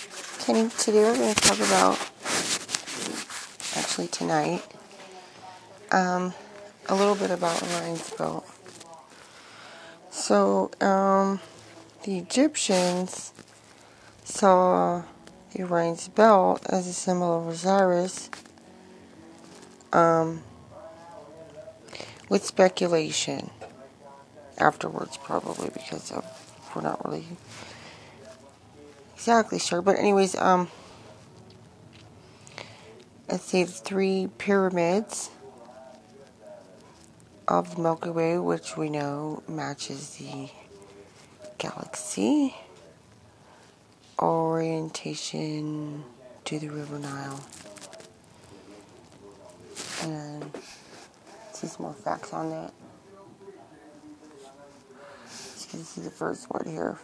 Today we're going to talk about, actually tonight, um, a little bit about Orion's belt. So, um, the Egyptians saw the Orion's belt as a symbol of Osiris, um, with speculation afterwards, probably because of, we're not really exactly sure. But anyways, um, let's see, the three pyramids of the Milky Way, which we know matches the galaxy. Orientation to the River Nile. And see some more facts on that. This is the first one here.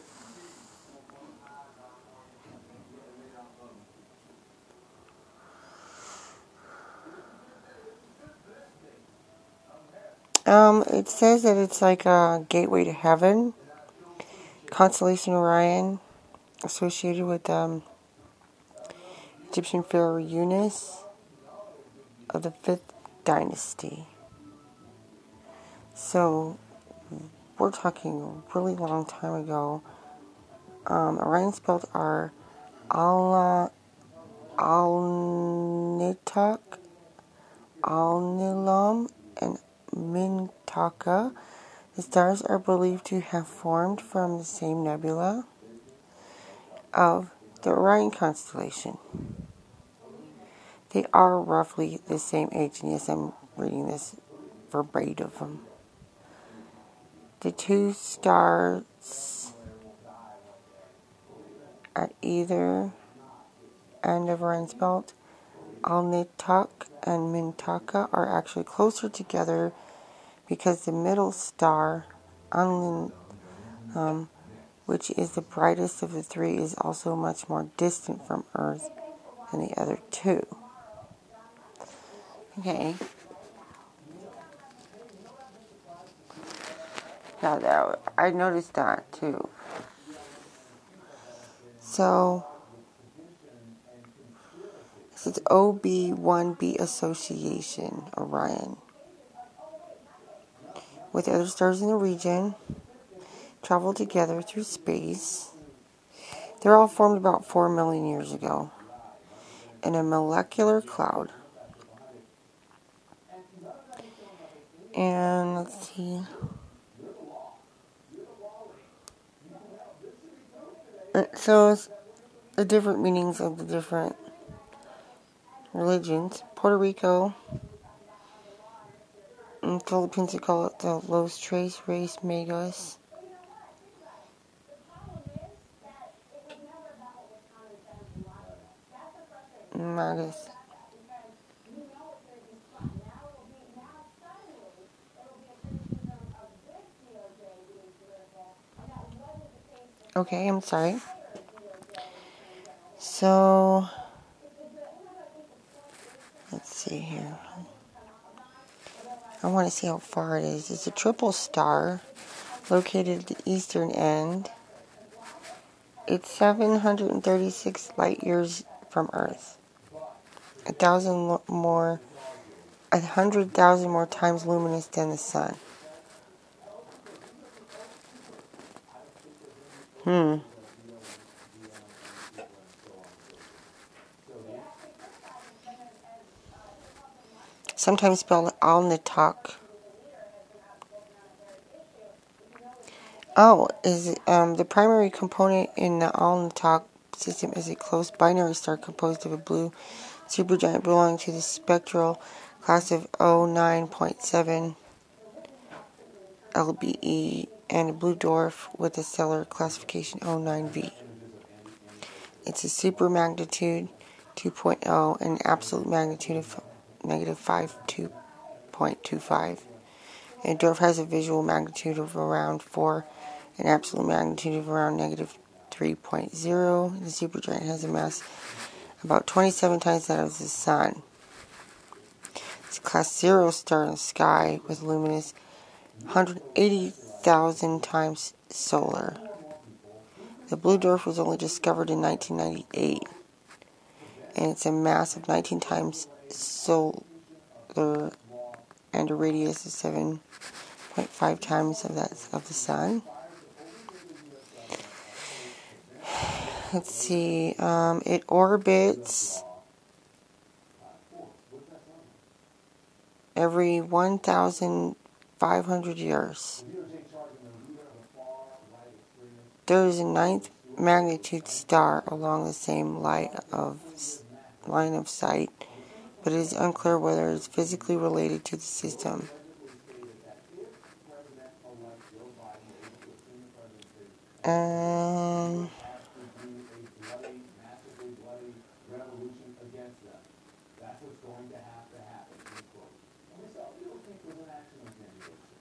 Um, it says that it's like a gateway to heaven. Constellation Orion, associated with um, Egyptian pharaoh Unas of the fifth dynasty. So, we're talking a really long time ago. Um, Orion's belt are Al Al-Nitak, Al-Nilam, and Mintaka. The stars are believed to have formed from the same nebula of the Orion constellation. They are roughly the same age, and yes, I'm reading this verbatim. The two stars at either end of Orion's belt, Al-Nitak and Mintaka, are actually closer together because the middle star, um, which is the brightest of the three, is also much more distant from Earth than the other two. Okay. Yeah, that, I noticed that too. So, is OB1B Association, Orion with the other stars in the region travel together through space. They're all formed about 4 million years ago in a molecular cloud. And let's see. Uh, it shows the different meanings of the different religions. Puerto Rico, in Philippines, they call it the Los Tres Reyes Magos. Magus. Okay, I'm sorry. So, let's see here. I want to see how far it is. It's a triple star located at the eastern end. It's 736 light years from Earth. A thousand more, a hundred thousand more times luminous than the sun. Hmm. Sometimes spelled Al-Nitak. Oh, is um, the primary component in the Al-Nitak system is a close binary star composed of a blue supergiant belonging to the spectral class of 09.7 LBE and a blue dwarf with a stellar classification 09V. It's a super magnitude 2.0 and absolute magnitude of negative 5.25. And dwarf has a visual magnitude of around 4 an absolute magnitude of around negative 3.0. The supergiant has a mass about 27 times that of the Sun. It's a class 0 star in the sky with luminous 180,000 times solar. The blue dwarf was only discovered in 1998, and it's a mass of 19 times solar and a radius of 7.5 times of that of the sun. Let's see. Um, it orbits every 1,500 years. There is a ninth magnitude star along the same line of line of sight, but it is unclear whether it is physically related to the system. Um,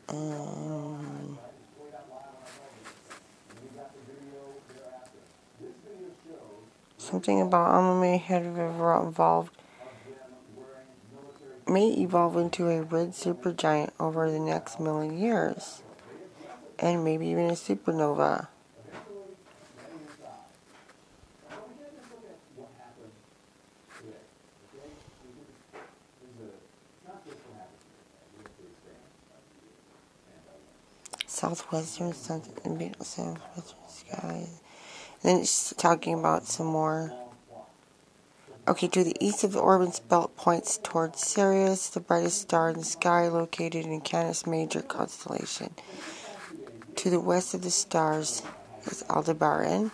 um, something about Amame had evolved may evolve into a red supergiant over the next million years, and maybe even a supernova. southwestern and southwestern skies. And then it's talking about some more. Okay, to the east of the Orion's belt points towards Sirius, the brightest star in the sky, located in Canis Major constellation. To the west of the stars is Aldebaran.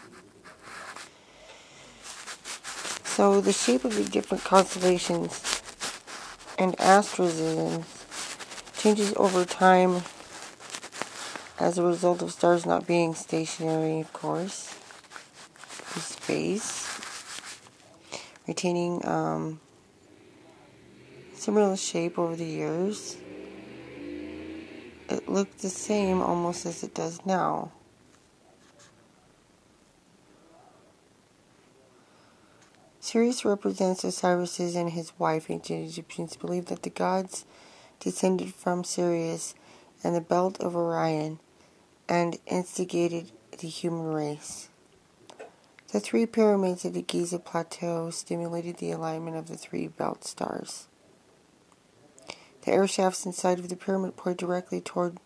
So the shape of the different constellations and asterisms changes over time as a result of stars not being stationary, of course, in space, retaining um, similar shape over the years. It looked the same almost as it does now. Sirius represents Osiris and his wife. Ancient Egyptians believed that the gods descended from Sirius and the belt of Orion and instigated the human race. The three pyramids of the Giza Plateau stimulated the alignment of the three belt stars. The air shafts inside of the pyramid point directly toward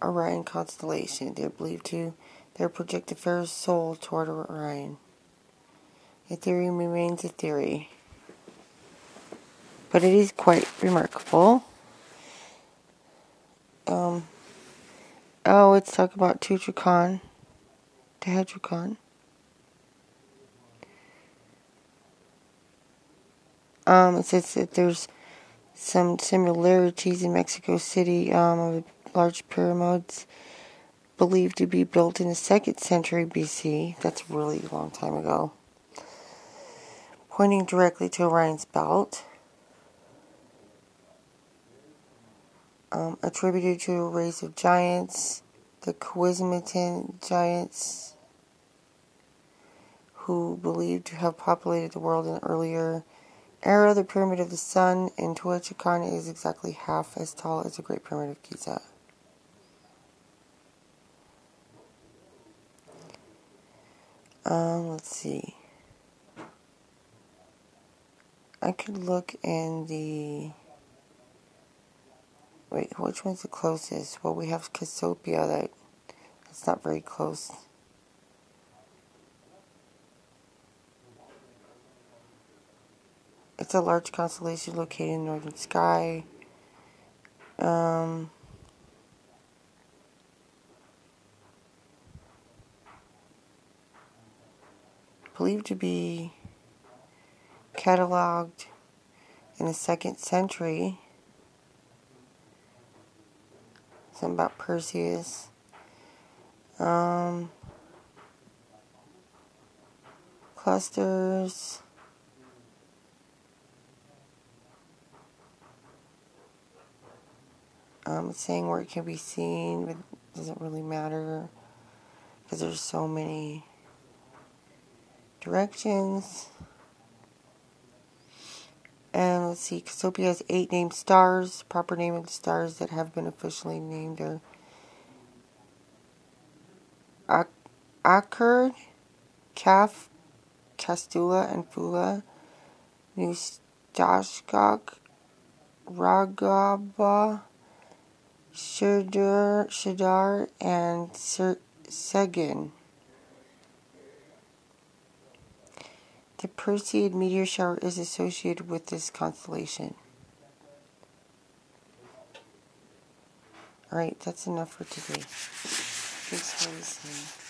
Orion constellation. They are believed to there project the Pharaoh's soul toward Orion. The theory remains a theory, but it is quite remarkable. Um, oh, let's talk about Tutankhamun, Tetragon. Um, it says that there's some similarities in Mexico City um, of large pyramids believed to be built in the second century BC. That's really a long time ago. Pointing directly to Orion's belt. um, attributed to a race of giants, the Quizmitan giants, who believed to have populated the world in earlier era. The Pyramid of the Sun in Teotihuacan is exactly half as tall as the Great Pyramid of Giza. Um, let's see. I could look in the Wait, which one's the closest? Well, we have Cassiopeia that that's not very close. It's a large constellation located in the northern sky. Um, believed to be cataloged in the second century something about Perseus. Um, clusters. Um, saying where it can be seen, but it doesn't really matter because there's so many directions. And let's see, Cassiopeia has eight named stars. Proper name of the stars that have been officially named are Akkad, Caph, Castula and Fula, Nustashgok, Ragaba, Schedar, Schedar and Segin. The Perseid meteor shower is associated with this constellation. Alright, that's enough for today. Thanks for listening.